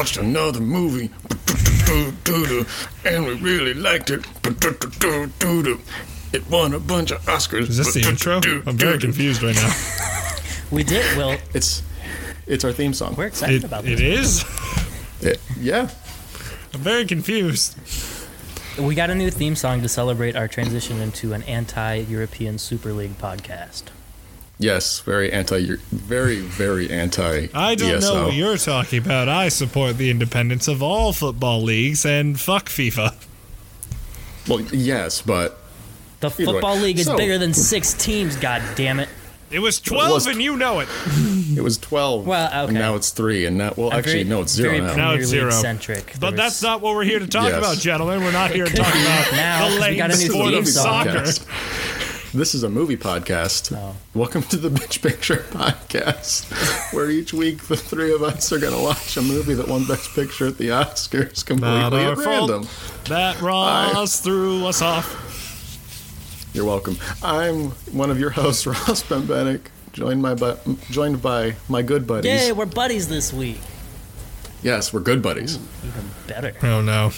we watched another movie, and we really liked it. It won a bunch of Oscars. Is this the intro? I'm very confused right now. We did. Well, It's it's our theme song. we're excited It, about this. it is? It- yeah. I'm very confused. We got a new theme song to celebrate our transition into an anti-European Super League podcast. Yes. Very anti. Very very anti. I don't ESO. know what you're talking about. I support the independence of all football leagues and fuck FIFA. Well, yes, but The Either way. football league is So- bigger than six teams. God damn it! It was 12 was- and you know it. it was twelve. Well, okay. And now it's three, and now well, I'm actually, very- no, it's zero now. Now it's zero. Centric. But There that's not what we're here to talk Yes. about, gentlemen. We're not here to talk about Now, the 'cause we got a new sport theme of song. soccer. Podcast. This is a movie podcast. Oh. Welcome to the Bitch Picture Podcast, where each week the three of us are going to watch a movie that won Best Picture at the Oscars completely at random. That Ross threw us off. You're welcome. I'm one of your hosts, Ross Bembenek, joined my bu- joined by my good buddies. Yay, we're buddies this week. Yes, we're good buddies. Even better. Oh, no.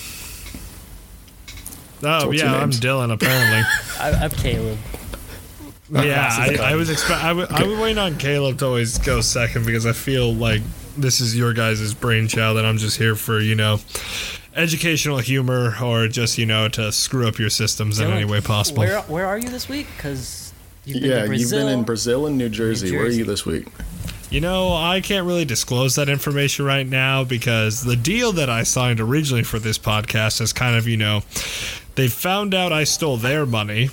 Oh, What's yeah, I'm? Dylan, apparently. I, I'm Caleb. yeah, Ross is I, I was expe- I, w- I was waiting on Caleb to always go second because I feel like this is your guys' brainchild and I'm just here for, you know, educational humor or just, you know, to screw up your systems in any way possible. Where Where are you this week? Because you've been yeah, to you've been in Brazil and New Jersey. Where are you this week? You know, I can't really disclose that information right now because the deal that I signed originally for this podcast is kind of, you know, they found out I stole their money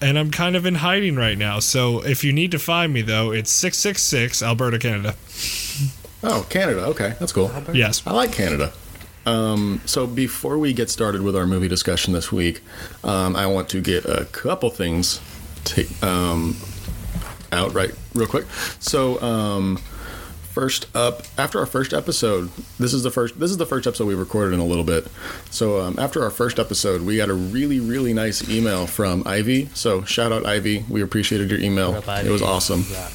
and I'm kind of in hiding right now. So if you need to find me, though, it's 666 Alberta, Canada. Oh, Canada. Okay, that's cool. Yes. I like Canada. Um, so before we get started with our movie discussion this week, um, I want to get a couple things ta- um, out right real quick. So um, first up, after our first episode, this is the first this is the first episode we recorded in a little bit. So um, after our first episode, we got a really really nice email from Ivy. So shout out Ivy, we appreciated your email. Up, It was awesome. Yeah.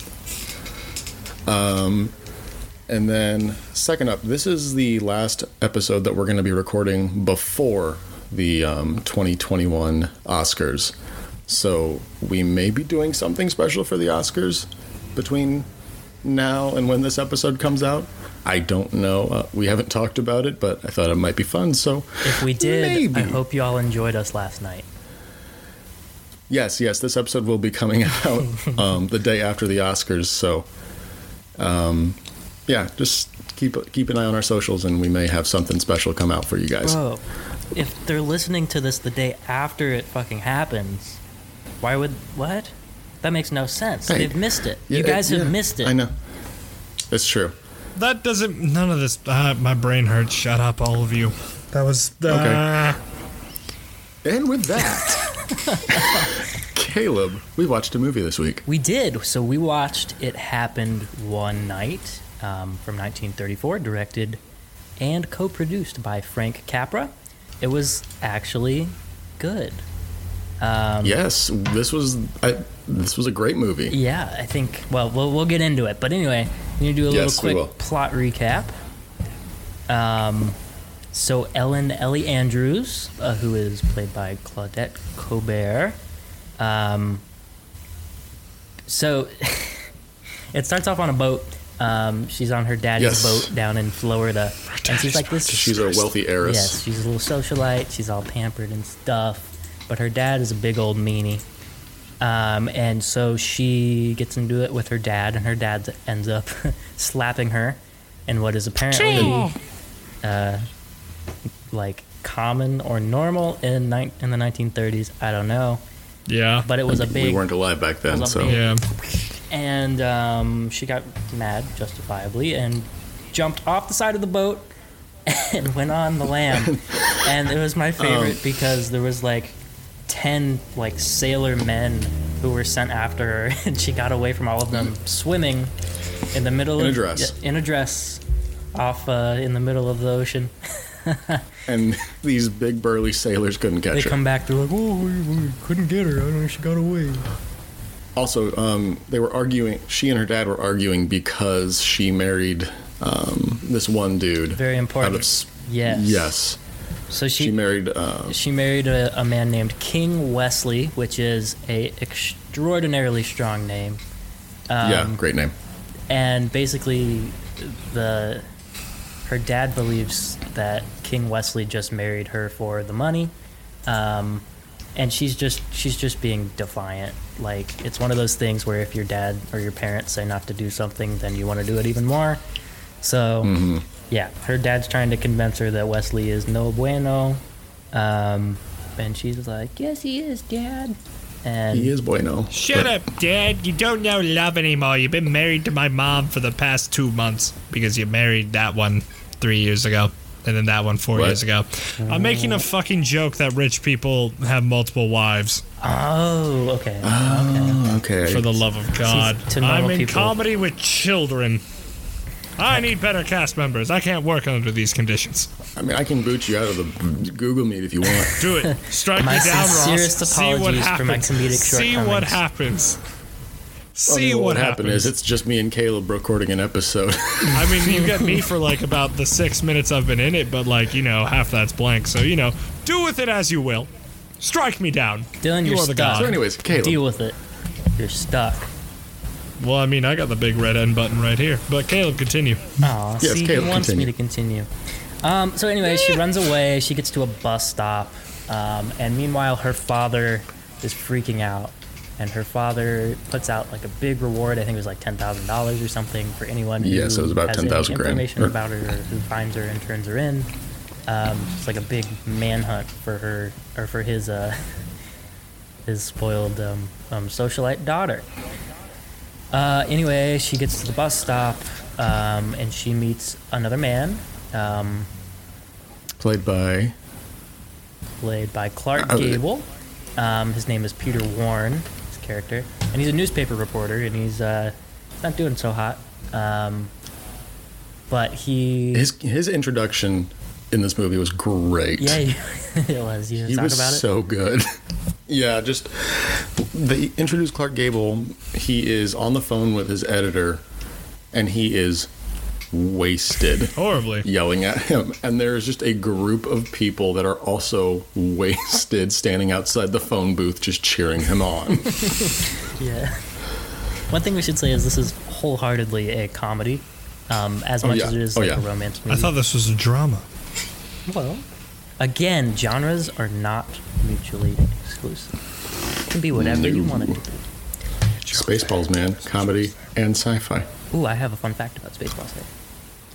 And then, second up, this is the last episode that we're going to be recording before the um, 2021 Oscars. So, we may be doing something special for the Oscars between now and when this episode comes out. I don't know. Uh, we haven't talked about it, but I thought it might be fun. So, If we did, Maybe. I hope you all enjoyed us last night. yes, yes, this episode will be coming out um, the day after the Oscars. So, um, yeah, just keep keep an eye on our socials, and we may have something special come out for you guys. Bro, if they're listening to this the day after it fucking happens, why would what? That makes no sense. Hey, They've missed it. you Yeah, guys have yeah, missed it. I know. It's true. That doesn't. None of this. Uh, my brain hurts. Shut up, all of you. That was. Uh, Okay. And with that, Caleb, we watched a movie this week. We did. So we watched It Happened One Night um, from 1934, directed and co produced by Frank Capra. It was actually good. Um, Yes, this was I, this was a great movie. Yeah, I think. Well, we'll we'll get into it, but anyway, to do a little Yes, we quick plot recap. Um, so Ellen Ellie Andrews, uh, who is played by Claudette Colbert, um, so it starts off on a boat. Um, she's on her daddy's Yes. boat down in Florida, and she's like this. She's a wealthy heiress. Yes, she's a little socialite. She's all pampered and stuff. But her dad is a big old meanie. Um, and so she gets into it with her dad, and her dad ends up slapping her in what is apparently uh, like common or normal in ni- in the 1930s. I don't know, yeah. but it was a big. we weren't alive back then, so big- Yeah. and um, she got mad, justifiably, and jumped off the side of the boat and went on the land. and it was my favorite Um, because there was like ten like sailor men who were sent after her, and she got away from all of them swimming in the middle In a of dress. yeah, in a dress off uh, in the middle of the ocean. and these big burly sailors couldn't catch her. They her. come back, they're like, "Oh, we, we couldn't get her. I don't know. She got away." also, um, they were arguing. She and her dad were arguing because she married um, this one dude. Very important. Out of, Yes. Yes. So she She married. Uh, she married a, a man named King Wesley, which is a extraordinarily strong name. Um, yeah, great name. and basically the her dad believes that King Wesley just married her for the money, um, and she's just she's just being defiant. Like it's one of those things where if your dad or your parents say not to do something, then you want to do it even more. So hmm yeah, her dad's trying to convince her that Wesley is no bueno, um, and she's like, "Yes, he is, Dad." And He is bueno. Shut but- up, Dad. You don't know love anymore. You've been married to my mom for the past two months because you married that one three years ago. And then that one four What? years ago. I'm making a fucking joke that rich people have multiple wives. oh, okay, okay. Oh, okay. For the love of God. to I'm in people. comedy with children. I need better cast members. I can't work under these conditions. I mean, I can boot you out of the Google Meet if you want. Do it. Strike me down, Ross. sincerest See what apologies for my happens. comedic See what shortcomings. happens. I See mean, what, happened happens. is it's just me and Caleb recording an episode. I mean, you get me for like about the six minutes I've been in it, but like you know, half that's blank. So you know, do with it as you will. Strike me down. Dylan, you you're are the stuck. so, anyways, Caleb. Deal with it. You're stuck. Well, I mean, I got the big red end button right here. But Caleb, continue. Aw, Yes, see, Caleb, he wants continue. me to continue. Um, so anyway, she runs away. She gets to a bus stop, um, and meanwhile, her father is freaking out. And her father puts out like a big reward. I think it was like ten thousand dollars or something for anyone who Yes, it was about has 10,000 grand. information about her or who finds her and turns her in. Um, it's like a big manhunt for her or for his uh, his spoiled um, um, socialite daughter. Uh, anyway, she gets to the bus stop um, and she meets another man, um, Played by. played by Clark Oh, Gable. Um, his name is Peter Warren, his character, and he's a newspaper reporter, and he's uh, not doing so hot. Um, but he, His his introduction in this movie was great. yeah, it was. You he talk was about it. so good. yeah, just they introduced Clark Gable. He is on the phone with his editor, and he is wasted. Horribly. yelling at him and there's just a group of people that are also wasted standing outside the phone booth just cheering him on Yeah. One thing we should say is this is wholeheartedly a comedy, um, as Oh, much yeah. as it is Oh, like yeah. a romance movie I thought this was a drama. Well, again, genres are not mutually exclusive. It can be whatever you want it to be. spaceballs man comedy and sci-fi Ooh, I have a fun fact about Spaceballs. Here.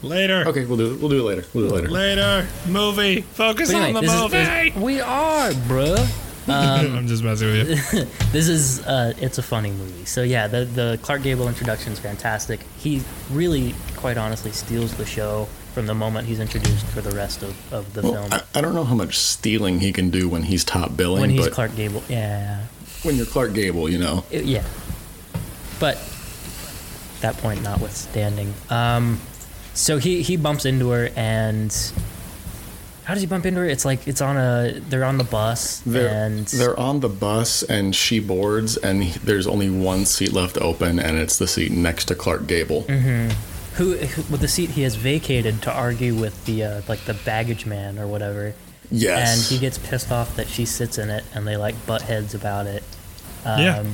Later. okay we'll do it we'll do it later we'll do it later Later. Movie. Focus But anyway, on the movie. is, this- we are, bruh. I'm just messing with you. This is uh, it's a funny movie. So yeah, the the Clark Gable introduction is fantastic. He really, quite honestly, steals the show from the moment he's introduced for the rest of, of the well, film. I, I don't know how much stealing he can do when he's top billing when he's but Clark Gable, yeah, when you're Clark Gable you know It- yeah. But that point notwithstanding, um, so he he bumps into her and how does he bump into her? It's like it's on a they're on the bus they're, and they're on the bus and she boards and he- there's only one seat left open and it's the seat next to Clark Gable who, who with the seat he has vacated to argue with the uh, like the baggage man or whatever. yes And he gets pissed off that she sits in it, and they like butt heads about it. Um, Yeah.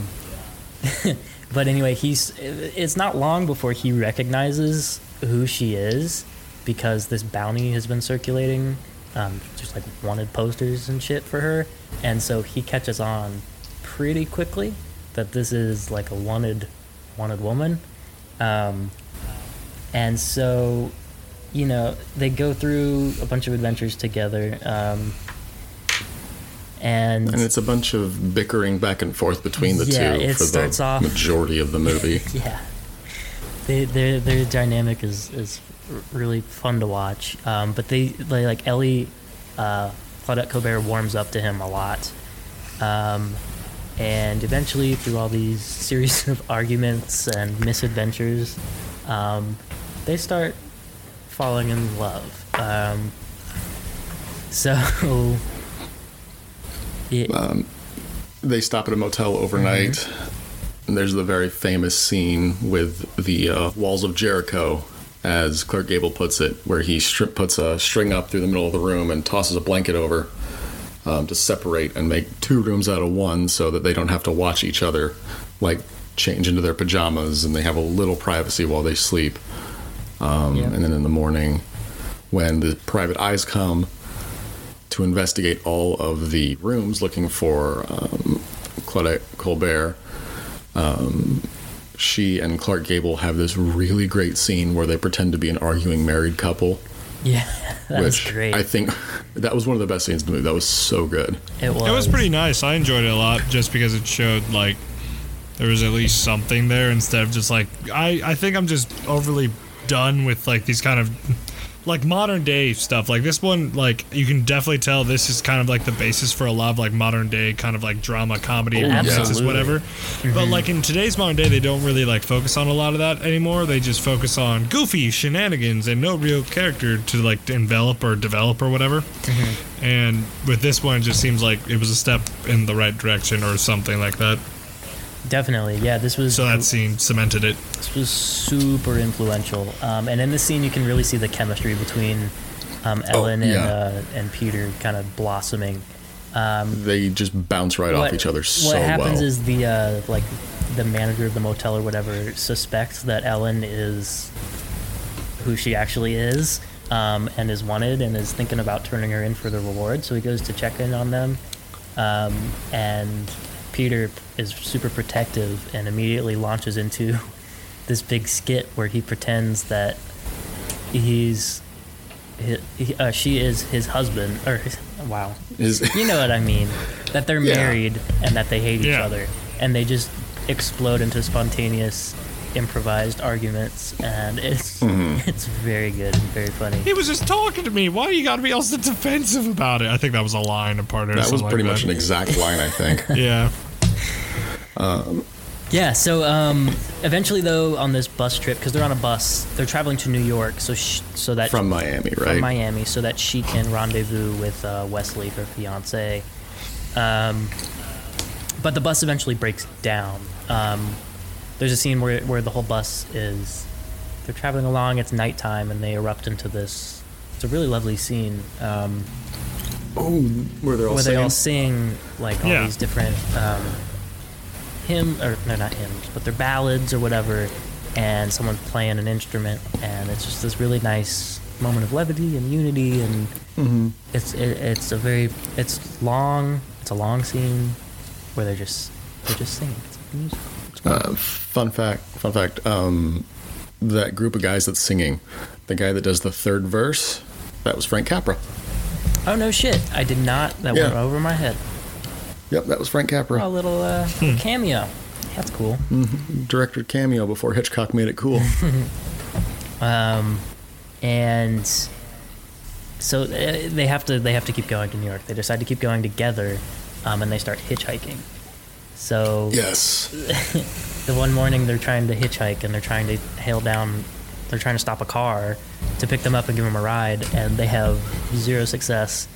but anyway, he's. It's not long before he recognizes who she is, because this bounty has been circulating, um, just like wanted posters and shit for her, and so he catches on pretty quickly that this is like a wanted, wanted woman, um, and so you know, they go through a bunch of adventures together. Um, and, And it's a bunch of bickering back and forth between the Yeah, two it for starts the off- majority of the movie. yeah, they, their their dynamic is is really fun to watch. Um, but they, they like Ellie, uh, Claudette Colbert warms up to him a lot, um, and eventually through all these series of arguments and misadventures, um, they start falling in love. Um, so. Yeah, Um, they stop at a motel overnight, Mm-hmm. and there's the very famous scene with the uh, walls of Jericho as Clark Gable puts it, where he puts a string up through the middle of the room and tosses a blanket over um, to separate and make two rooms out of one, so that they don't have to watch each other, like change into their pajamas, and they have a little privacy while they sleep. Um, Yeah. And then in the morning, when the private eyes come to investigate all of the rooms looking for um, Claudette Colbert, um, she and Clark Gable have this really great scene where they pretend to be an arguing married couple. Yeah, that was which great. I think that was one of the best scenes in the movie. That was so good. it was. It was pretty nice. I enjoyed it a lot just because it showed like there was at least something there instead of just like I I think I'm just overly done with like these kind of like modern day stuff. Like this one like you can definitely tell this is kind of like the basis for a lot of like modern day kind of like drama comedy Oh, romances absolutely. whatever. But mm-hmm. like in today's modern day they don't really like focus on a lot of that anymore. They just focus on goofy shenanigans and no real character to like envelop or develop or whatever. Mm-hmm. And with this one, it just seems like it was a step in the right direction or something like that. Definitely, yeah. This was So that scene cemented it. this was super influential. Um, and in this scene, you can really see the chemistry between um, Ellen and Oh, yeah. uh, and Peter kind of blossoming. Um, They just bounce right off each other so what happens well. is the uh, like the manager of the motel or whatever suspects that Ellen is who she actually is um, and is wanted and is thinking about turning her in for the reward. So he goes to check in on them, um, and Peter is super protective and immediately launches into this big skit where he pretends that he's. He, he, uh, she is his husband, or his, wow, Is- you know what I mean. That they're Yeah. married and that they hate each other, and they just explode into spontaneous, improvised arguments, and it's Mm-hmm. it's very good and very funny. He was just talking to me. Why you got to be all so defensive about it? I think that was a line, a part of that was pretty like much an exact line, I think. Yeah. Yeah. So um, eventually, though, on this bus trip, because they're on a bus, they're traveling to New York, so sh- so that From Miami, right? from? Miami, so that she can rendezvous with uh, Wesley, her fiance. Um, but the bus eventually breaks down. Um, there's a scene where where the whole bus is they're traveling along. It's nighttime, and they erupt into this. It's a really lovely scene um, oh, where they're all where they singing? all sing like all Yeah. these different um, hymn or no, not hymns, but they're ballads or whatever, and someone's playing an instrument, and it's just this really nice moment of levity and unity, and Mm-hmm. it's it, it's a very it's long. It's a long scene where they're just they're just singing. It's like music. Uh, fun fact, fun fact. Um, that group of guys that's singing, the guy that does the third verse, that was Frank Capra. Oh no shit! I did not. That went over my head. Yep, that was Frank Oh, a little uh, Hmm. cameo. That's cool. Director cameo before Hitchcock made it cool. Um, and so uh, they have to they have to keep going to New York. They decide to keep going together, um, and they start hitchhiking. So yes. the one morning they're trying to hitchhike and they're trying to hail down, they're trying to stop a car to pick them up and give them a ride, and they have zero success.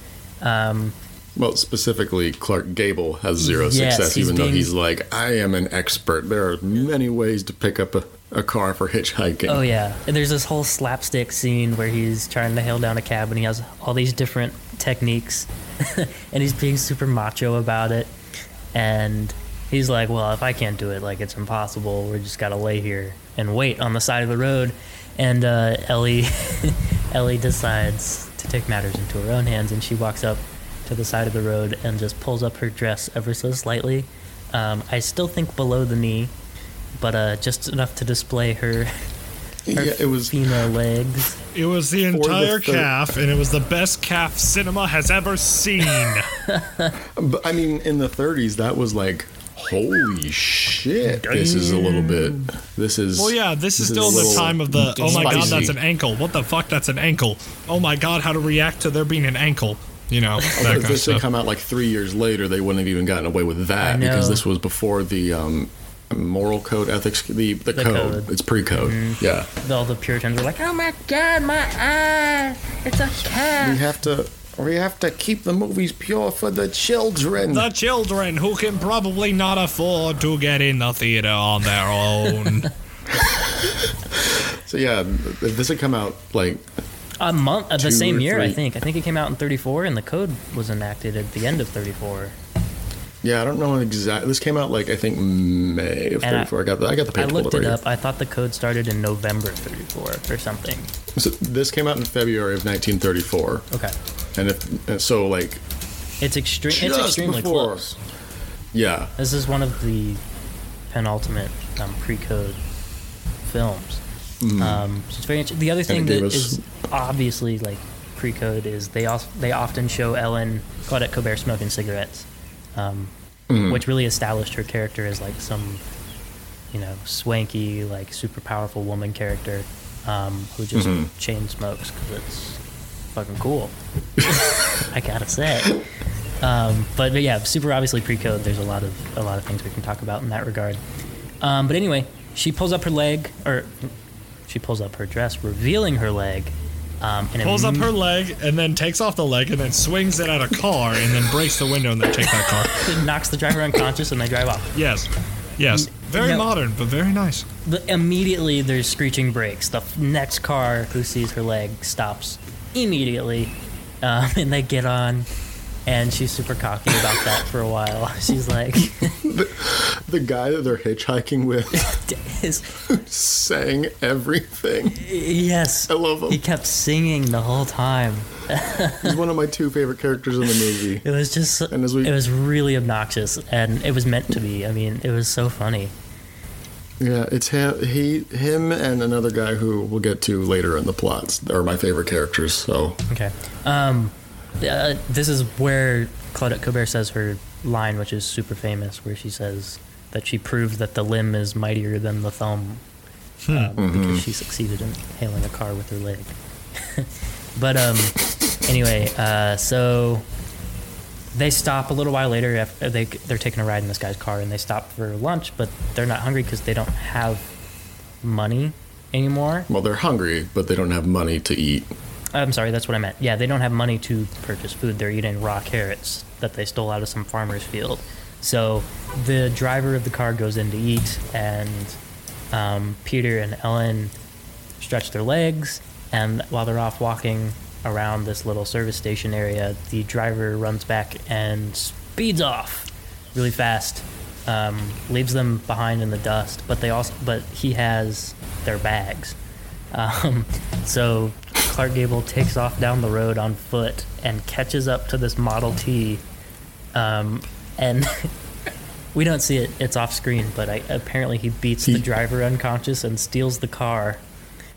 Um, Well, specifically, Clark Gable has zero Yes, success, even though he's like, I am an expert. There are many ways to pick up a, a car for hitchhiking. Oh yeah, and there's this whole slapstick scene where he's trying to hail down a cab and he has all these different techniques, and he's being super macho about it, and he's like, "Well, if I can't do it, like it's impossible. We just gotta lay here and wait on the side of the road." And uh, Ellie, Ellie decides to take matters into her own hands, and she walks up to the side of the road and just pulls up her dress ever so slightly. Um, I still think below the knee, but uh, just enough to display her her yeah, it was. female legs. It was the the entire third- calf, and it was the best calf cinema has ever seen. But I mean, in the 30s, that was like, holy shit. This is a little bit. This is. well, yeah, this is still a in the time of the. Oh my god, that's an ankle. What the fuck, that's an ankle. Oh my god, how to react to there being an ankle. You know, that If kind of this had stuff. come out like three years later, they wouldn't have even gotten away with that because this was before the um, moral code, ethics, the the, The code. code. Mm-hmm. It's pre-code. Yeah, All the Puritans were like, "Oh my God, my eye! It's a we have to we have to keep the movies pure for the children. The children who can probably not afford to get in the theater on their own. So yeah, this had come out like A month, uh, the same or year, I think. I think it came out in 34, and the code was enacted at the end of 34. yeah, I don't know exactly. This came out like I think May of And 34. I, got the I got the I looked pulled it up. up. I thought the code started in November 34 or something. So this came out in February of 1934, Okay, and if and so like it's extreme. It's Just extremely before. close. yeah, This is one of the penultimate um, pre-code films. Um, so it's very interesting. The other thing Mm-hmm. that gave is obviously like pre-code is they also they often show Ellen Claudette Colbert smoking cigarettes, um, Mm-hmm. which really established her character as like some, you know, swanky like super powerful woman character um, who just Mhm. chain smokes because it's fucking cool. I gotta say. Um, but, but yeah, super obviously pre-code. There's a lot of a lot of things we can talk about in that regard. Um, but anyway, she pulls up her leg, or she pulls up her dress, revealing her leg. Um, and Pulls up her leg and then takes off the leg and then swings it at a car and then breaks the window and then takes that car. knocks the driver unconscious, and they drive off. Yes. Yes. Very No. modern, but very nice. The, immediately, there's screeching brakes. The f- next car who sees her leg stops immediately, um, and they get on. And she's super cocky about that for a while. She's like, the guy that they're hitchhiking with is, sang everything. "Yes." I love him. He kept singing the whole time. He's one of my two favorite characters in the movie. It was just, And as we- it was really obnoxious, and it was meant to be. I mean, it was so funny. Yeah, it's him, he, him, and another guy who we'll get to later in the plots are my favorite characters. So Okay. Um, uh, this is where Claudette Colbert says her line, which is super famous, where she says that she proved that the limb is mightier than the thumb um, because she succeeded in hailing a car with her leg. but um, anyway, uh, so they stop a little while later. After they they're taking a ride in this guy's car, and they stop for lunch, but they're not hungry because they don't have money anymore. well, they're hungry, but they don't have money to eat. I'm sorry, that's what I meant. Yeah, they don't have money to purchase food. They're eating raw carrots that they stole out of some farmer's field. So the driver of the car goes in to eat, and um, Peter and Ellen stretch their legs. And while they're off walking around this little service station area, the driver runs back and speeds off really fast, um, leaves them behind in the dust. But they also, but he has their bags. Um, so Clark Gable takes off down the road on foot and catches up to this Model T. Um, and we don't see it; it's off screen. But I, apparently, he beats the driver unconscious and steals the car.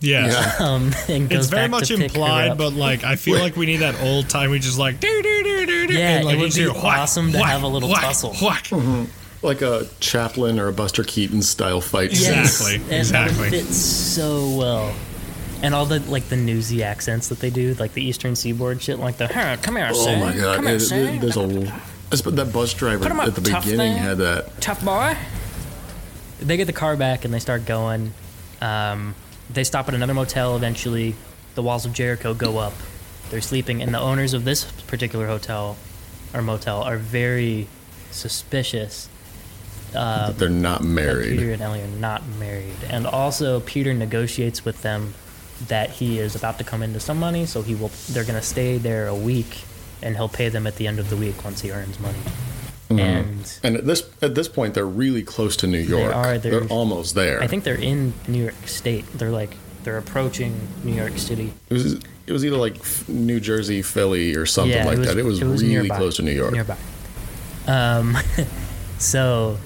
Yes. Yeah. Um, and goes It's very back much to implied, but like I feel like we need that old timey, just like do do do do do. Yeah, and, like, it would you just be hear whack, awesome to whack, have a little whack, tussle. Whack. Like a Chaplin or a Buster Keaton style fight scene. Yes, Exactly, and that exactly. would fit so well. And all the like the newsy accents that they do, like the Eastern Seaboard shit, like the "Huh, "Come here, Oh son. my god! Come here, It- son. it- there's a that's- but that bus driver Put 'em up, at the tough beginning man. had that. tough boy. They get the car back and they start going. Um, they stop at another motel eventually. The walls of Jericho go up. They're sleeping, and the owners of this particular hotel or motel are very suspicious. Uh, that they're not married. Peter and Ellie are not married, and also Peter negotiates with them that he is about to come into some money, so he will. They're going to stay there a week, and he'll pay them at the end of the week once he earns money. Mm-hmm. And And at this at this point, they're really close to New York. are, They're, they're- almost there. I think they're in New York State. They're like they're approaching New York City. it was it was either like New Jersey, Philly, or something yeah, like it was, that. It was, really nearby, close to New York. Nearby. Um, so,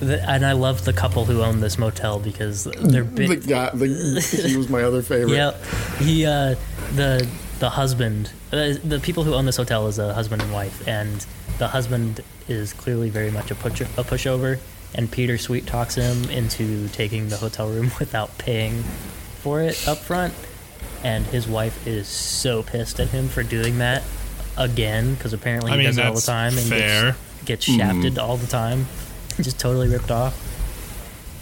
and I love the couple who own this motel because they're big. The guy, the, he was my other favorite. Yep. He uh, the the husband, uh, the people who own this hotel is a husband and wife, and the husband is clearly very much a push a pushover. And Peter sweet talks him into taking the hotel room without paying for it up front. And his wife is so pissed at him for doing that again because apparently he I mean, does it all the that's time and fair. gets, gets shafted all the time, just totally ripped off.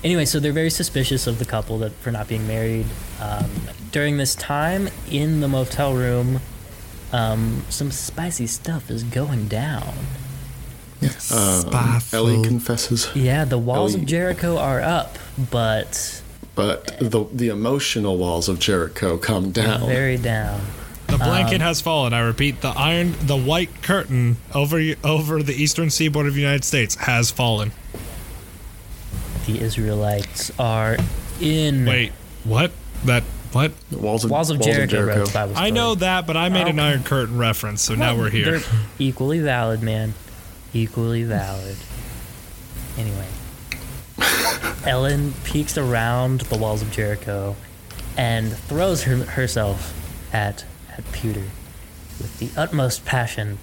Anyway, so they're very suspicious of the couple that for not being married. Um, during this time in the motel room, um, some spicy stuff is going down. Uh, Ellie confesses. Yeah, the walls Ellie- of Jericho are up, but but the the emotional walls of Jericho come down. Very down. The blanket Um, has fallen. I repeat, the iron, the white curtain over over the eastern seaboard of the United States has fallen. The Israelites are in Wait, what? That what? The walls of walls of Jericho. wrote the Bible I know that, but I made an iron curtain reference, so now we're here. They're equally valid, man. Equally valid. Anyway, Ellen peeks around the walls of Jericho and throws her, herself at at Peter with the utmost passion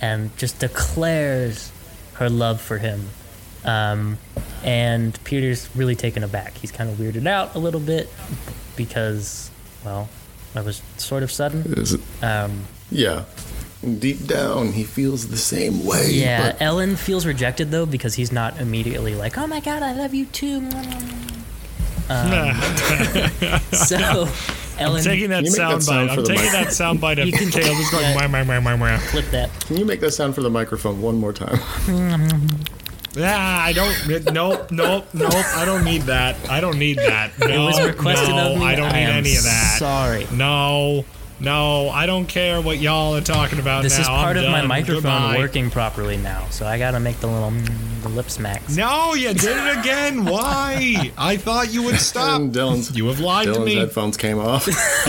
and just declares her love for him. Um, and Peter's really taken aback. He's kind of weirded out a little bit because, well, that was sort of sudden. Is it, Um, yeah. Deep down, he feels the same way. Yeah, but Ellen feels rejected though because he's not immediately like, "Oh my god, I love you too." Um, so, Ellen, I'm taking that Can you make that sound sound bite. I'm taking mic? that sound bite of You can Caleb just going that. wah, wah, wah, wah, wah. flip that. Can you make that sound for the microphone one more time? Ah, I don't. Nope, nope, nope. I don't need that. I don't need that. No, It was requested no, of me. I don't need am any of that. Sorry. No, no, I don't care what y'all are talking about This now. is part I'm of my microphone Goodbye. working properly now, so I gotta make the little mm, the lip smacks. No, you did it again. Why? I thought you would stop. And Dylan's, You have lied to Dylan's me. headphones came off.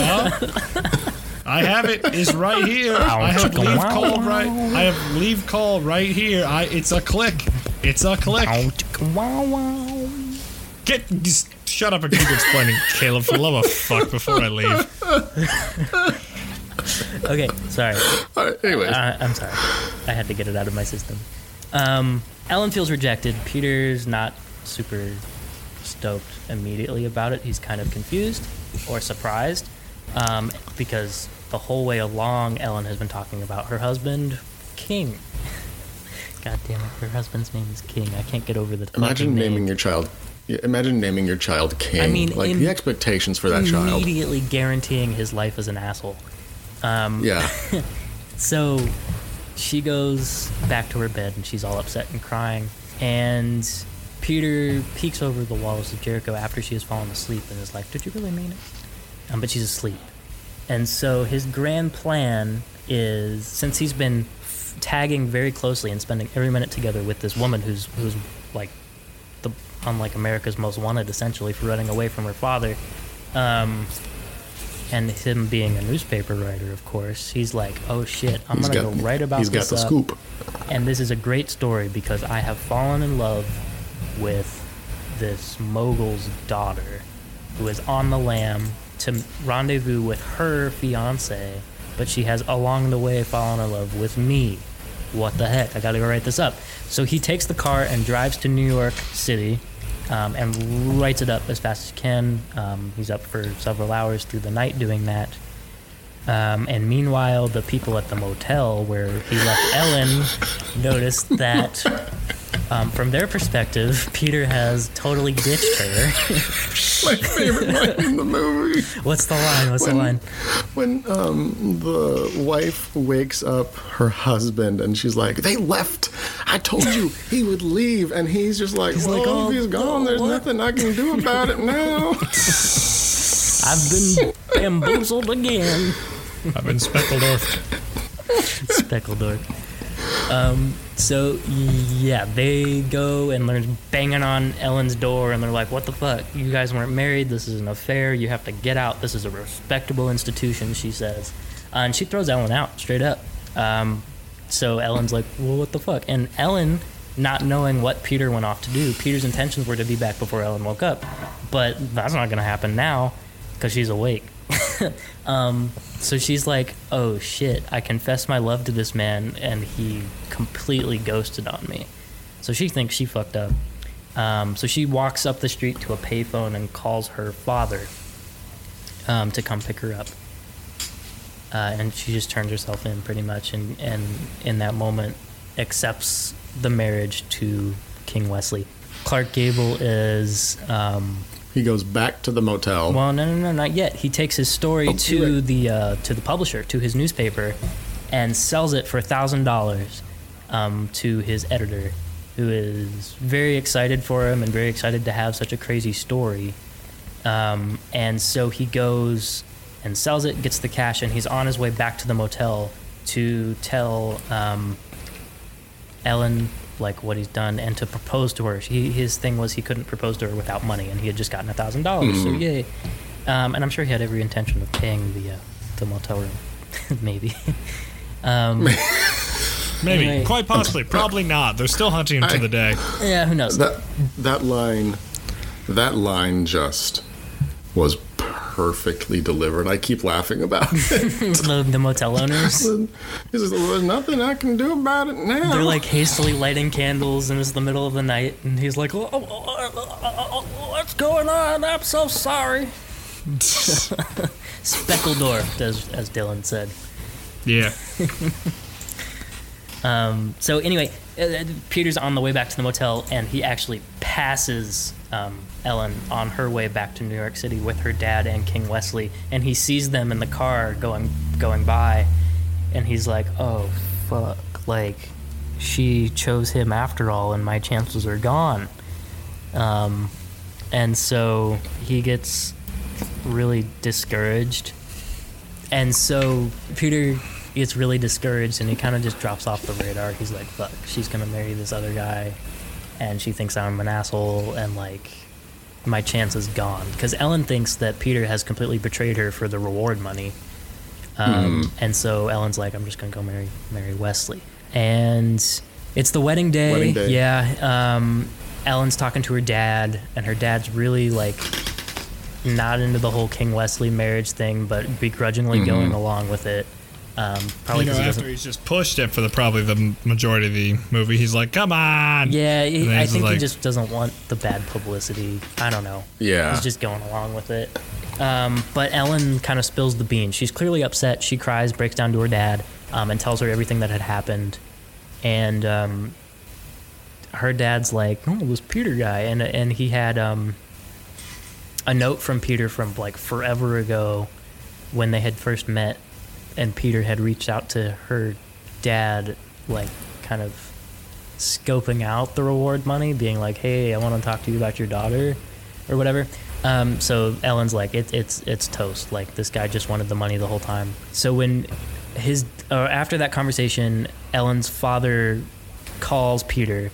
I have it. It's right here. I have leave call right. I have leave call right here. I. It's a click. It's a click. Wow, wow. Get. Just shut up and keep explaining, Caleb. For love of fuck, before I leave. Okay, sorry. All right, anyways, Uh, I'm sorry. I had to get it out of my system. Um, Ellen feels rejected. Peter's not super stoked immediately about it. He's kind of confused or surprised um, because the whole way along, Ellen has been talking about her husband, King. God damn it, her husband's name is King. I can't get over the imagine fucking name. naming your child. Imagine naming your child King. I mean, like im- the expectations for that child. Immediately guaranteeing his life as an asshole. Um, Yeah, So she goes back to her bed and she's all upset and crying. And Peter peeks over the walls of Jericho after she has fallen asleep and is like, Did you really mean it? Um, but she's asleep. And so his grand plan is since he's been f- tagging very closely and spending every minute together with this woman who's who's like the on like America's Most Wanted essentially for running away from her father. Um, and him being a newspaper writer, of course, he's like, "Oh shit, I'm He's gonna got- go write about he's got the up." scoop. And this is a great story because I have fallen in love with this mogul's daughter, who is on the lam to rendezvous with her fiance, but she has along the way fallen in love with me. What the heck? I gotta go write this up. So he takes the car and drives to New York City um, and writes it up as fast as he can. Um, he's up for several hours through the night doing that. Um, and meanwhile, the people at the motel where he left Ellen noticed that, um, from their perspective, Peter has totally ditched her. My favorite line in the movie. What's the line? What's the line? When um, the wife wakes up her husband and she's like, "They left. I told you he would leave," and he's just like, He's "Well, like, "Oh, he's gone, oh, there's what?" nothing I can do about it now." I've been bamboozled again. I've been speckled off. Speckledorf. Um, so yeah, they go and they're banging on Ellen's door, and they're like, "What the fuck? You guys weren't married. This is an affair. You have to get out. This is a respectable institution." She says, uh, and she throws Ellen out straight up. Um, so Ellen's like, "Well, what the fuck?" And Ellen, not knowing what Peter went off to do, Peter's intentions were to be back before Ellen woke up, but that's not to happen now because she's awake. um, so she's like, "Oh shit! I confessed my love to this man, and he completely ghosted on me." So she thinks she fucked up. Um, so she walks up the street to a payphone and calls her father um, to come pick her up. Uh, and she just turns herself in pretty much, and, and in that moment accepts the marriage to King Wesley. Clark Gable is um, he goes back to the motel. well, no, no, no, not yet. He takes his story Oh, to right. the uh, to the publisher, to his newspaper, and sells it for thousand dollars um, to his editor, who is very excited for him and very excited to have such a crazy story. Um, and so he goes and sells it, gets the cash, and he's on his way back to the motel to tell um, Ellen like what he's done and to propose to her. He, his thing was he couldn't propose to her without money, and he had just gotten a thousand dollars. So yay! Um, and I'm sure he had every intention of paying the uh, the motel room, maybe. um, Maybe, Anyway. quite possibly, probably not. They're still hunting him to the day. yeah, who knows? That that line, that line just was perfectly delivered. I keep laughing about it. the, the motel owners. He says, "Well, there's nothing I can do about it now." They're like hastily lighting candles, and it's the middle of the night, and he's like, oh, oh, oh, oh, oh, oh, "What's going on? I'm so sorry." Speckledorf, as as Dylan said. Yeah. Um, so anyway, uh, Peter's on the way back to the motel, and he actually passes um, Ellen on her way back to New York City with her dad and King Wesley, and he sees them in the car going going by, and he's like, "Oh, fuck! Like, she chose him after all, and my chances are gone." Um, and so he gets really discouraged, and so Peter gets really discouraged and he kind of just drops off the radar. He's like, fuck, she's gonna marry this other guy and she thinks I'm an asshole and like my chance is gone. Because Ellen thinks that Peter has completely betrayed her for the reward money. Um, And so Ellen's like, I'm just gonna go marry marry Wesley. And it's the wedding day. Wedding day. Yeah. Um, Ellen's talking to her dad, and her dad's really like not into the whole King Wesley marriage thing, but begrudgingly going along with it. Um, probably you know, because he after he's just pushed it for the probably the majority of the movie, he's like, "Come on!" Yeah, he, I he's think he just doesn't want the bad publicity. I don't know. Yeah. He's just going along with it. Um, but Ellen kind of spills the beans. She's clearly upset. She cries, breaks down to her dad, um, and tells her everything that had happened. And um, her dad's like, "Oh, this Peter guy," and and he had um, a note from Peter from like forever ago when they had first met, and Peter had reached out to her dad, like kind of scoping out the reward money, being like, "Hey, I want to talk to you about your daughter," or whatever. Um, so Ellen's like, it, "It's it's toast. Like this guy just wanted the money the whole time." So when his or after that conversation, Ellen's father calls Peter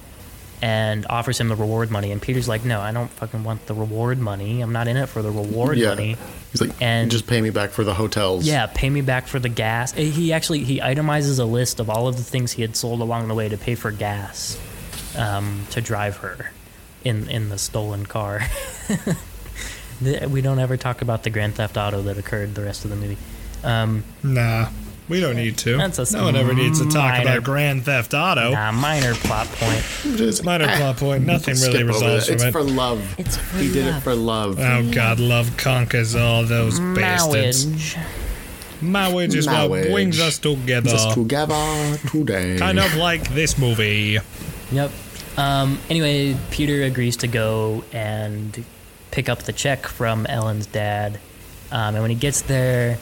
and offers him the reward money, and Peter's like, "No, I don't fucking want the reward money. I'm not in it for the reward yeah. money." He's like, And- just pay me back for the hotels. Yeah, pay me back for the gas. He actually he itemizes a list of all of the things he had sold along the way to pay for gas um, to drive her in in the stolen car. We don't ever talk about the Grand Theft Auto that occurred the rest of the movie. Um, Nah, we don't need to. That's a no one ever needs to talk minor- about Grand Theft Auto. nah, minor plot point. Just, Minor ah, plot point. Nothing really over results that. from It's it. for love. It's for he did it love. for love. Oh God, love conquers all those bastards. Marriage. Marriage is what brings us together. Just together today. Kind of like this movie. Yep. Um, anyway, Peter agrees to go and pick up the check from Ellen's dad. Um, and when he gets there,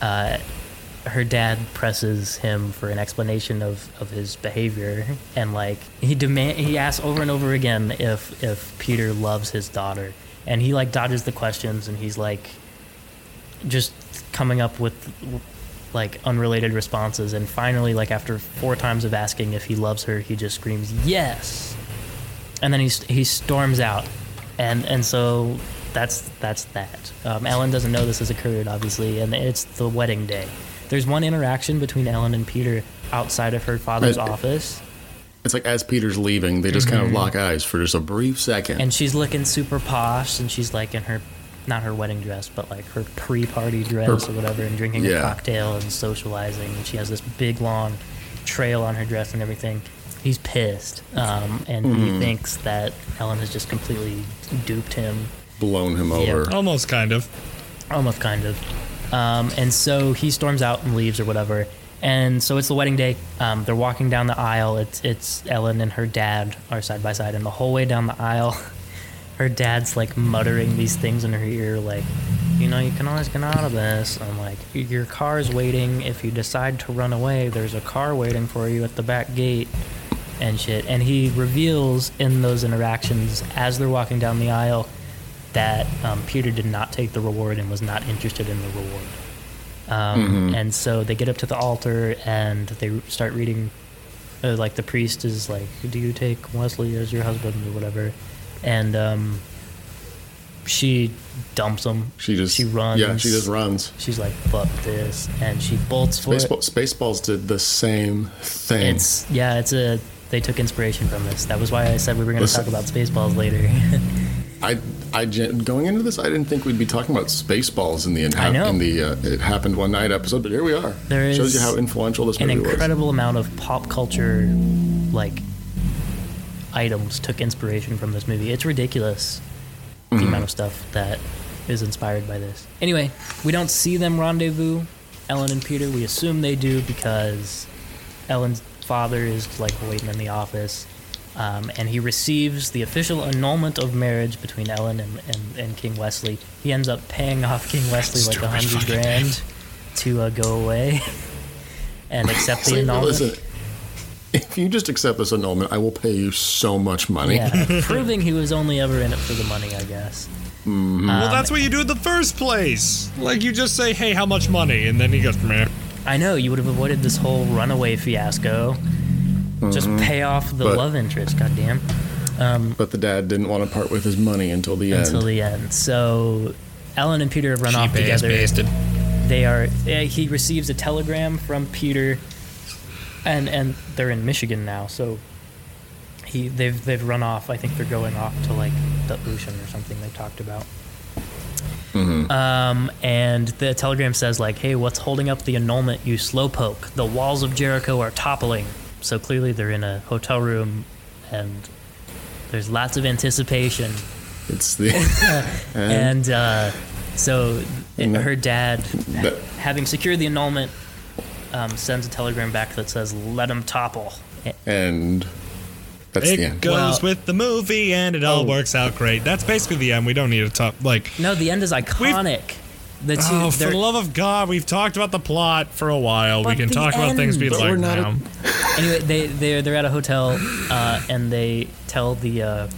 uh, her dad presses him for an explanation of, of his behavior. And, like, he demand he asks over and over again if, if Peter loves his daughter. And he, like, dodges the questions and he's, like, just coming up with like unrelated responses. And finally like after four times of asking if he loves her he just screams yes! And then he, he storms out. And and so that's that's that. Um, ellen doesn't know this has occurred obviously and it's the wedding day there's one interaction between ellen and peter outside of her father's Right. office It's like as Peter's leaving, they just kind of lock eyes for just a brief second. Mm-hmm. and she's looking super posh and she's like in her not her wedding dress but like her pre-party dress or whatever and drinking a cocktail and socializing and she has this big long trail on her dress and everything he's pissed um, and he thinks that ellen has just completely duped him blown him Yeah. over. Almost kind of. almost kind of um, and so he storms out and leaves or whatever. And so it's the wedding day. Um, they're walking down the aisle. It's it's ellen and her dad are side by side. And the whole way down the aisle her dad's like muttering these things in her ear like you know you can always get out of this. I'm like your car's waiting. If you decide to run away there's a car waiting for you at the back gate. And shit. And he reveals in those interactions as they're walking down the aisle that um, Peter did not take the reward and was not interested in the reward. Um, And so they get up to the altar and they start reading. Uh, like the priest is like, "Do you take Westley as your husband or whatever?" And um, she dumps him. She just she runs. Yeah, she just runs. She's like, "Fuck this," and she bolts for it. Spaceballs did the same thing. It's yeah, it's a. They took inspiration from this. That was why I said we were going to talk about Spaceballs later. I, I going into this, I didn't think we'd be talking about Spaceballs in the I know. in the uh, it happened one night episode, but here we are. There Shows you how influential this An movie was. An incredible amount of pop culture, like items, took inspiration from this movie. It's ridiculous the Mm-hmm. amount of stuff that is inspired by this. Anyway, we don't see them rendezvous, Ellen and Peter. We assume they do because Ellen's father is like waiting in the office. Um, and he receives the official annulment of marriage between Ellen and, and, and King Westley. He ends up paying off King Westley like a hundred fucking grand to uh, go away and accept the annulment. listen, if you just accept this annulment, I will pay you so much money. Yeah, proving he was only ever in it for the money, I guess. Mm-hmm. well, that's what you do in the first place. Like you just say, "Hey, how much money?" and then he goes, "Meh." I know you would have avoided this whole runaway fiasco. Just pay off the Mm-hmm. But- love interest, goddamn, But the dad didn't want to part with his money until the end. until the end. So Ellen and Peter have run off Cheap ass together. bastard. They are. eh, He receives a telegram from Peter, and and they're in Michigan now. So he they've they've run off. I think they're going off to like the ocean or something. They talked about. Um, and the telegram says like, "Hey, what's holding up the annulment? You slowpoke. The walls of Jericho are toppling." So clearly, they're in a hotel room, and there's lots of anticipation. It's the And uh, so And her dad, that- having secured the annulment, um, sends a telegram back that says, "Let him topple." and that's it the end. goes Well- with the movie, and it all Oh. works out great. That's basically the end. We don't need to talk. Like, No, the end is iconic. The two, oh, for the love of God, we've talked about the plot for a while. we can the talk about things we end- But like we're a- now. anyway, they they're they're at a hotel, uh, and they tell the uh,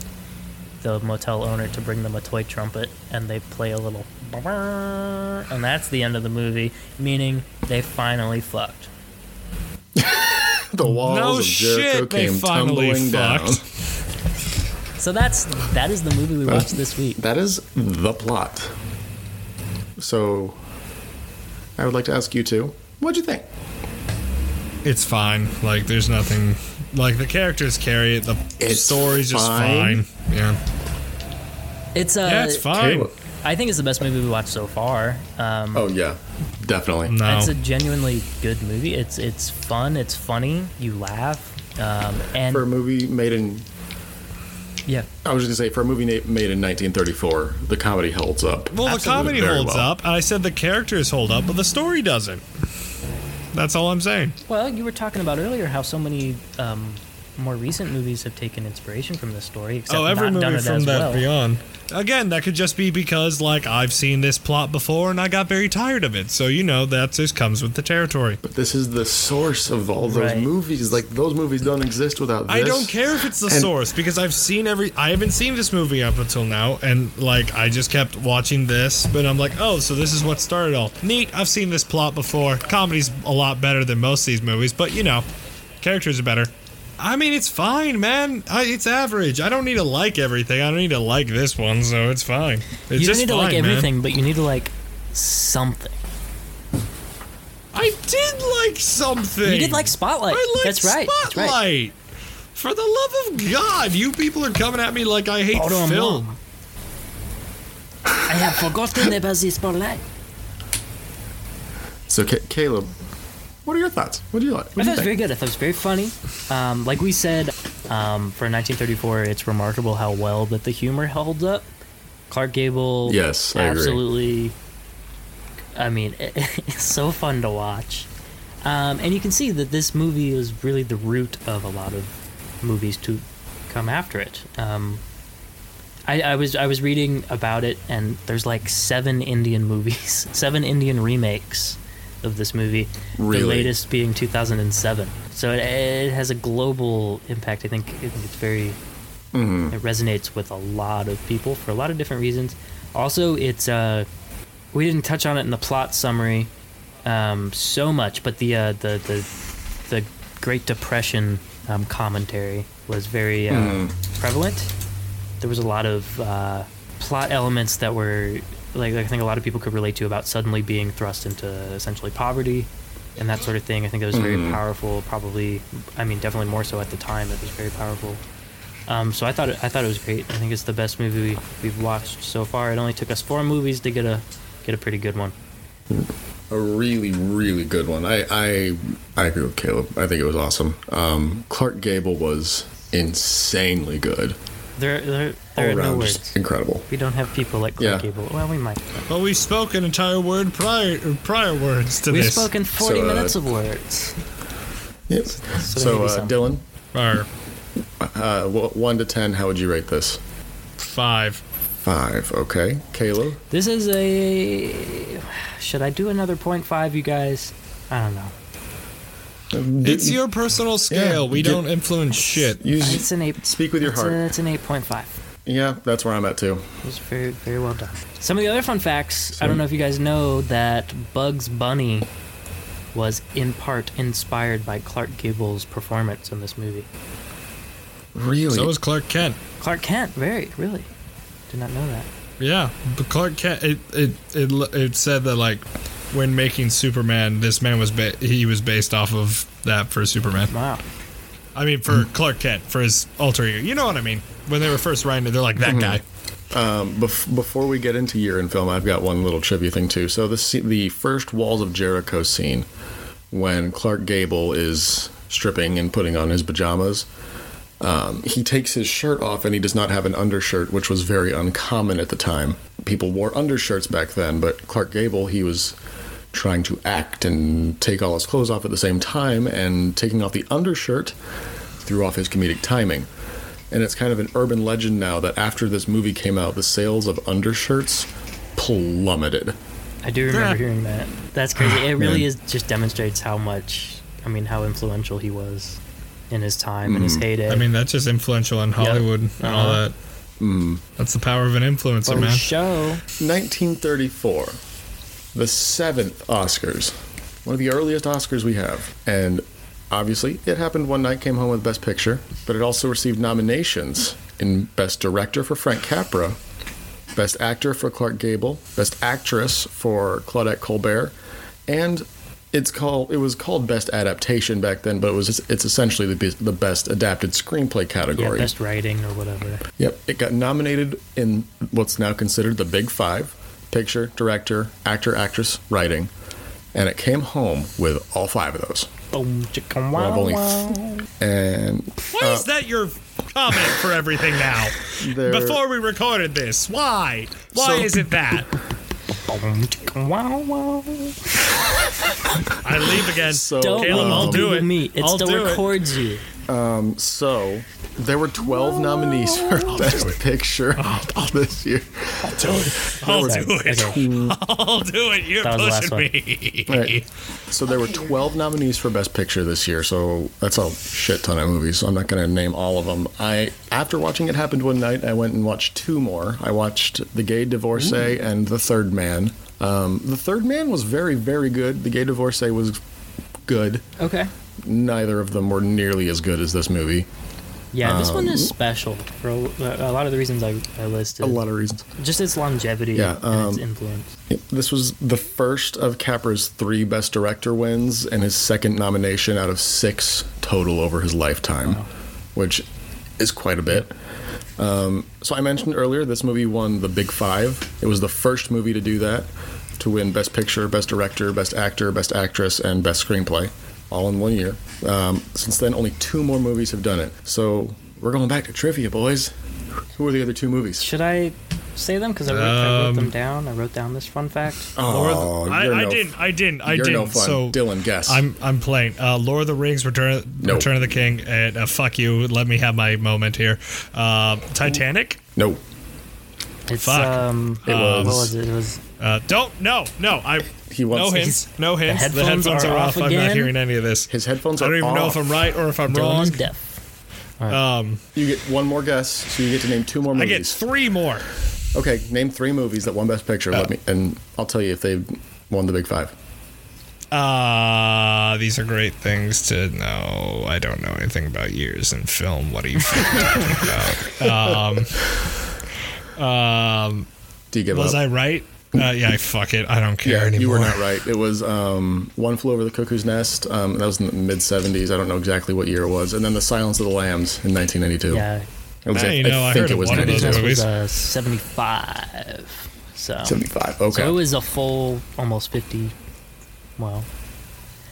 the motel owner to bring them a toy trumpet, and they play a little, and that's the end of the movie. Meaning they finally fucked. the walls No of Jericho shit, they came finally tumbling down. So that's that is the movie we watched this week. That is the plot. So, I would like to ask you two, what'd you think? It's fine. Like, there's nothing. Like, the characters carry it. The It's story's just fine. fine. Yeah. It's uh, Yeah, it's fine. Caleb. I think it's the best movie we watched so far. Um, Oh yeah, definitely. No. It's a genuinely good movie. It's it's fun. It's funny. You laugh. Um, and For a movie made in, yeah, I was just gonna say, for a movie made in 1934, the comedy holds up. Well, the comedy very holds well. up. and I said the characters hold up, but the story doesn't. That's all I'm saying. Well, you were talking about earlier how so many um, more recent movies have taken inspiration from this story. Except oh, every not done movie it from that well. beyond. Again, that could just be because like I've seen this plot before and I got very tired of it. So you know that just comes with the territory. But this is the source of all those Right. movies. Like those movies don't exist without this. I don't care if it's the And- source because I've seen every. I haven't seen this movie up until now, and like I just kept watching this, but I'm like, oh, so this is what started all. Neat. I've seen this plot before. Comedy's a lot better than most of these movies, but you know, characters are better. I mean, it's fine, man. I, it's average. I don't need to like everything. I don't need to like this one, so it's fine. It's You don't just need to like fine, man. everything, but you need to like something. I did like something. You did like Spotlight. I like That's right. That's right. Spotlight. For the love of God, you people are coming at me like I hate Hold on, film. Mom. I have forgotten about the Spotlight. So, Ca- Caleb, what are your thoughts? What do you like? I thought it was very good. I thought it was very funny. Um, like we said, um, for 1934, it's remarkable how well that the humor holds up. Clark Gable, Yes, I agree. absolutely. I mean, it's so fun to watch, um, and you can see that this movie is really the root of a lot of movies to come after it. Um, I, I was I was reading about it, and there's like seven Indian movies, seven Indian remakes of this movie. The latest being 2007. So it, it has a global impact. I think, I think it's very It resonates with a lot of people for a lot of different reasons. Also, it's uh, we didn't touch on it in the plot summary um, so much, but the uh, the the the Great Depression um, commentary was very uh, prevalent. There was a lot of uh, plot elements that were like I think a lot of people could relate to about suddenly being thrust into essentially poverty and that sort of thing. I think it was very powerful. Probably, I mean, definitely more so at the time. It was very powerful. Um, so I thought it, I thought it was great. I think it's the best movie we've watched so far. It only took us four movies to get a get a pretty good one. A really, really good one. I, I, I agree with Caleb. I think it was awesome. Um, Clark Gable was insanely good. There, there, All there are no around, words. just incredible. We don't have people like Clark Yeah. Gable. Well, we might. But we spoke an entire word prior prior words to this. We've this. spoken 40 So, uh, minutes of words. Yep. So, So, maybe uh. Dylan, Or uh, one to ten, how would you rate this? five. Five. Okay. Caleb. This is a. Should I do another point five, you guys? I don't know. It's your personal scale. we get- don't influence shit. You It's an eight. speak with your it's, heart. A, it's an eight point five. yeah, that's where I'm at too. It was very, very well done. Some of the other fun facts. I don't know if you guys know that Bugs Bunny was in part inspired by Clark Gable's performance in this movie. Really? So was Clark Kent. Clark Kent, very, really. Did not know that. Yeah, but Clark Kent. It it it, it said that like when making Superman, this man was ba- he was based off of that for Superman. Wow. I mean, for Clark Kent for his alter ego. You know what I mean? When they were first writing it, they're like that guy. Um, bef- before we get into year in film, I've got one little trivia thing too. So the sce- the first Walls of Jericho scene, when Clark Gable is stripping and putting on his pajamas, um, he takes his shirt off and he does not have an undershirt, which was very uncommon at the time. People wore undershirts back then, but Clark Gable he was trying to act and take all his clothes off at the same time, and taking off the undershirt threw off his comedic timing. And it's kind of an urban legend now that after this movie came out, the sales of undershirts plummeted. I do remember Yeah. hearing that. That's crazy. It really Man. is just demonstrates how much, I mean, how influential he was in his time, in his heyday. I mean, that's just influential in Hollywood and all Uh-huh. that. That's the power of an influencer, for man. show. 1934, the seventh Oscars, one of the earliest Oscars we have. And obviously, it happened one night, came home with Best Picture, but it also received nominations in Best Director for Frank Capra, Best Actor for Clark Gable, Best Actress for Claudette Colbert, and it's called it was called Best Adaptation back then, but it was it's essentially the be- the best adapted screenplay Yeah, category. best writing or whatever. Yep, it got nominated in what's now considered the Big Five picture, director, actor, actress, writing. And it came home with all five of those. Boom, chicka, Well, wow, I've only- wow. And Why is uh, that your comment for everything now? there, Before we recorded this, why? Why So- is it that? Boom, wow, wow. I leave again. So, Don't Caleb, leave I'll the do Google it. Meet. It I'll still do it. records you. so there were 12 nominees for Best Picture this year. I'll do Sorry. it. Okay. I'll do it. You're That was pushing me. Right. So there were 12 nominees for Best Picture this year. So that's a shit ton of movies. So I'm not going to name all of them. I after watching it happened one night, I went and watched two more. I watched The Gay Divorcee and The Thin Man. Um, the Thin Man was very very good. The Gay Divorcee was good. Okay. Neither of them were nearly as good as this movie. Yeah, this one Um, is special for a, a lot of the reasons I, I listed. A lot of reasons. Just its longevity Yeah, and its um, influence. This was the first of Capra's three Best Director wins and his second nomination out of six total over his lifetime, which is quite a bit. Um, so I mentioned earlier this movie won the Big Five. It was the first movie to do that, to win Best Picture, Best Director, Best Actor, Best Actress, and Best Screenplay, all in one year. Um, since then, only two more movies have done it. So we're going back to trivia, boys. Who are the other two movies? Should I say them? Because I, wrote- I wrote Um, them down. I wrote down this fun fact. Oh, I, you're I didn't. I didn't. I you're didn't. no fun. So Dylan, guess. I'm I'm playing uh, Lord of the Rings, Return Nope. Return of the King, and uh, fuck you. Let me have my moment here. Uh, Titanic. no. It's Fuck. um. It uh, was- What was it? It was Uh, don't no no. I He wants no hints. No hints. The headphones headphones, are are, off off. I'm not hearing any of this. His headphones are off. I don't even know if I'm right or if I'm Dylan wrong. is deaf. Um, You get one more guess, so you get to name two more movies. I get three more. Okay, name three movies that won Best Picture. Let me, and I'll tell you if they won the Big Five. Uh, these are great things to know. I don't know anything about years in film. What are you talking about? Um, um, Do you give was up? I right? Uh, yeah, fuck it. I don't care yeah, anymore. you were not right. It was um, One Flew Over the Cuckoo's Nest. Um, that was in the mid '70s. I don't know exactly what year it was. And then The Silence of the Lambs in 1992. Yeah, It was, Hey, you know, I heard of one of those 92. this movies. was uh, 75. So, 75. Okay. so it was a full almost 50. Well,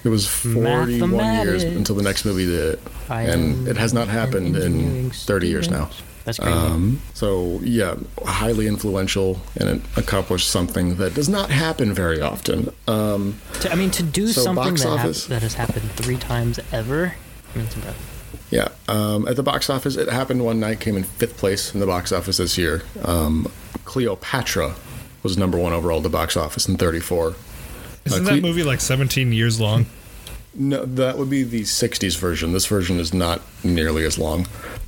It was 41 years until the next movie did it. I and it has not happened in 30 years now. Student. That's crazy. Um, so, yeah, highly influential and it accomplished something that does not happen very often. Um, to, I mean, to do so something box that, hap- office? that has happened three times ever, I mean, it's impressive. yeah, um, at the box office, it happened one night, came in fifth place in the box office this year. Um, Cleopatra was number one overall at the box office in 34. Isn't Uh, that movie like 17 years long? No, that would be the 60s version. This version is not nearly as long.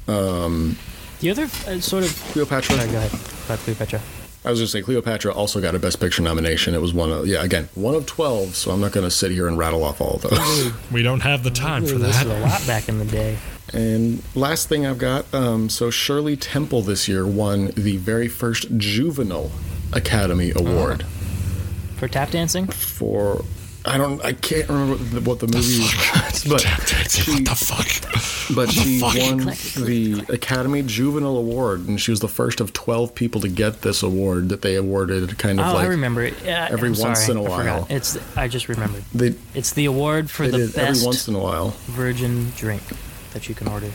Um, The other uh, sort of. Cleopatra. Sorry, go ahead. About Cleopatra. I was going to say Cleopatra also got a Best Picture nomination. It was one of yeah again one of twelve. So I'm not going to sit here and rattle off all of those. We don't have the time for Ooh, this that. was a lot back in the day. and last thing I've got, um, so Shirley Temple this year won the very first Juvenile Academy Award For tap dancing? for I don't I can't remember what the, what the movie was, but she, what the fuck? but she fuck? won Click, click, the Academy Juvenile Award, and she was the first of twelve people to get this award that they awarded kind of Oh, like I remember it. Yeah, every I'm once sorry, in a forgot. while. It's I just remembered. they It's the award for the best every once in a while. virgin drink that you can order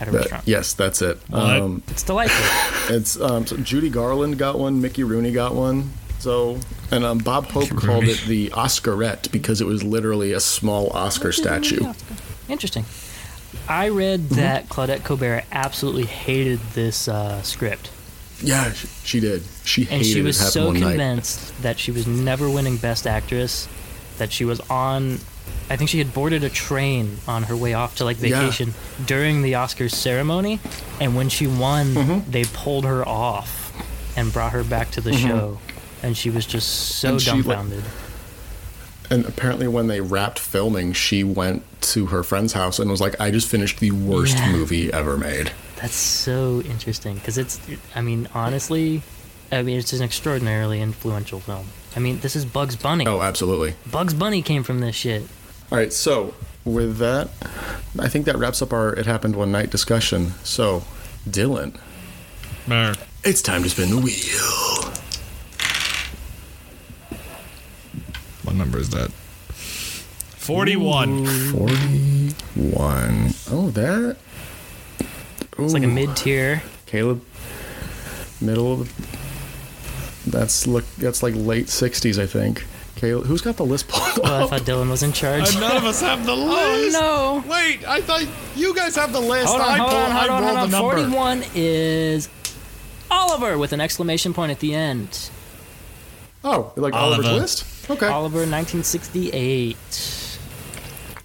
at a That- restaurant. yes, that's it. Um, It's delightful. it's um, so Judy Garland got one, Mickey Rooney got one. So and um, Bob Hope called it the Oscarette because it was literally a small Oscar statue. Interesting. I read Mm-hmm. that Claudette Colbert absolutely hated this uh, script, Yeah, she, she did. She hated it. and she was it so one night. convinced that she was never winning Best Actress that she was on. I think she had boarded a train on her way off to like Yeah. vacation during the Oscars ceremony, and when she won, Mm-hmm. they pulled her off and brought her back to the show, and she was just so And she, like- dumbfounded. And apparently, when they wrapped filming, she went to her friend's house and was like, "I just finished the worst Yeah. movie ever made." That's so interesting because it's. I mean, honestly, I mean it's an extraordinarily influential film. I mean, this is Bugs Bunny. Oh, absolutely. Bugs Bunny came from this shit. All right, so with that, I think that wraps up our "It Happened One Night" discussion. So, Dylan, Mer. it's time to spin the wheel. Number is that? 41. Forty-one. Oh, that. It's like a mid-tier. Caleb, middle of the. That's look. That's like late '60s, I think. Caleb, who's got the list pulled Well, I thought Dylan was in charge. Uh, none of us have the oh list. no! Wait, I thought you guys have the list. Hold on, I hold pulled, on, hold I on, hold on. the number. Forty-one is Oliver with an exclamation point at the end. Oh, you like Oliver's Oliver. Twist? Okay. Oliver, 1968.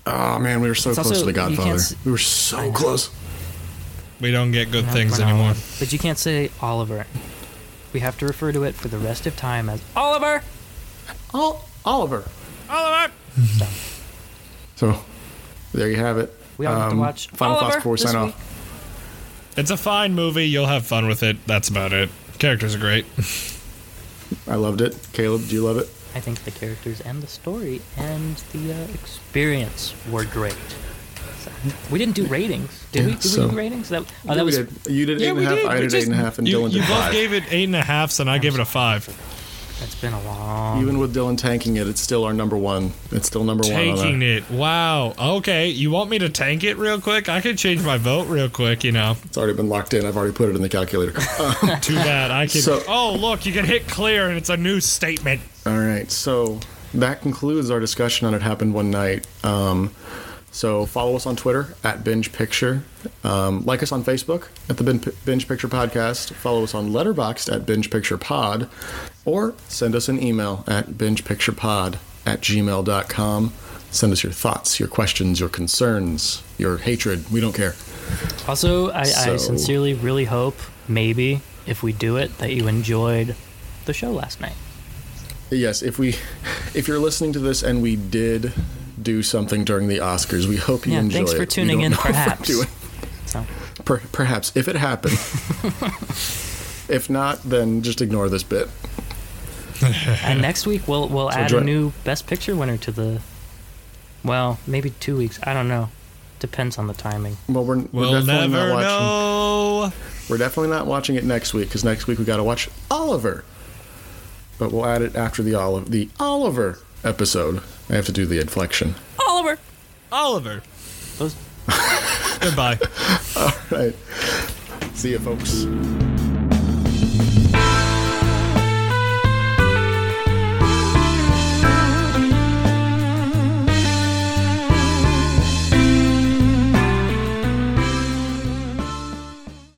Oh man, we were so It's close also- to the you can't Godfather. s- We were so I know. close. We don't get good Not things for now. anymore. But you can't say Oliver. We have to refer to it for the rest of time as Oliver. Ol- Oliver. Oliver. So, there you have it. We all have to Um, watch Final Oliver thoughts before we this sign week. off. It's a fine movie. You'll have fun with it. That's about it. Characters are great. I loved it. Caleb, do you love it? I think the characters and the story and the uh, experience were great. So, we didn't do ratings, did Yeah, we? Did so- we do ratings? That, oh, Yeah, that we was did. You did Yeah, eight and a half. did. I did just- eight and a half, and you Dylan you did both five. gave it eight and a half, and I gave it a five. That's been a long. Even with Dylan tanking it, it's still our number one. It's still number one. Tanking on it. Wow. Okay. You want me to tank it real quick? I could change my vote real quick, you know. It's already been locked in. I've already put it in the calculator. Too bad. I can. So- oh, look. You can hit clear, and it's a new statement. All right, so that concludes our discussion on It Happened One Night. Um, so follow us on Twitter at Binge Picture. Um, like us on Facebook at the Binge Picture Podcast. Follow us on Letterboxd at Binge Picture Pod. Or send us an email at bingepicturepod at gmail.com. Send us your thoughts, your questions, your concerns, your hatred. We don't care. Also, I, I sincerely really hope, maybe, if we do it, that you enjoyed the show last night. Yes, if we, if you're listening to this and we did do something during the Oscars, we hope you Yeah, enjoy thanks it. for tuning in, perhaps. So, per, perhaps if it happened. if not, then just ignore this bit. and next week we'll we'll So add dra- a new Best Picture winner to the. Well, maybe two weeks. I don't know. Depends on the timing. Well, we're, we're We'll definitely never not watching. know. We're definitely not watching it next week because next week we got to watch Oliver. But we'll add it after the Oliver the Oliver episode. I have to do the inflection. Oliver. Oliver. Those Goodbye. All right. See you, folks.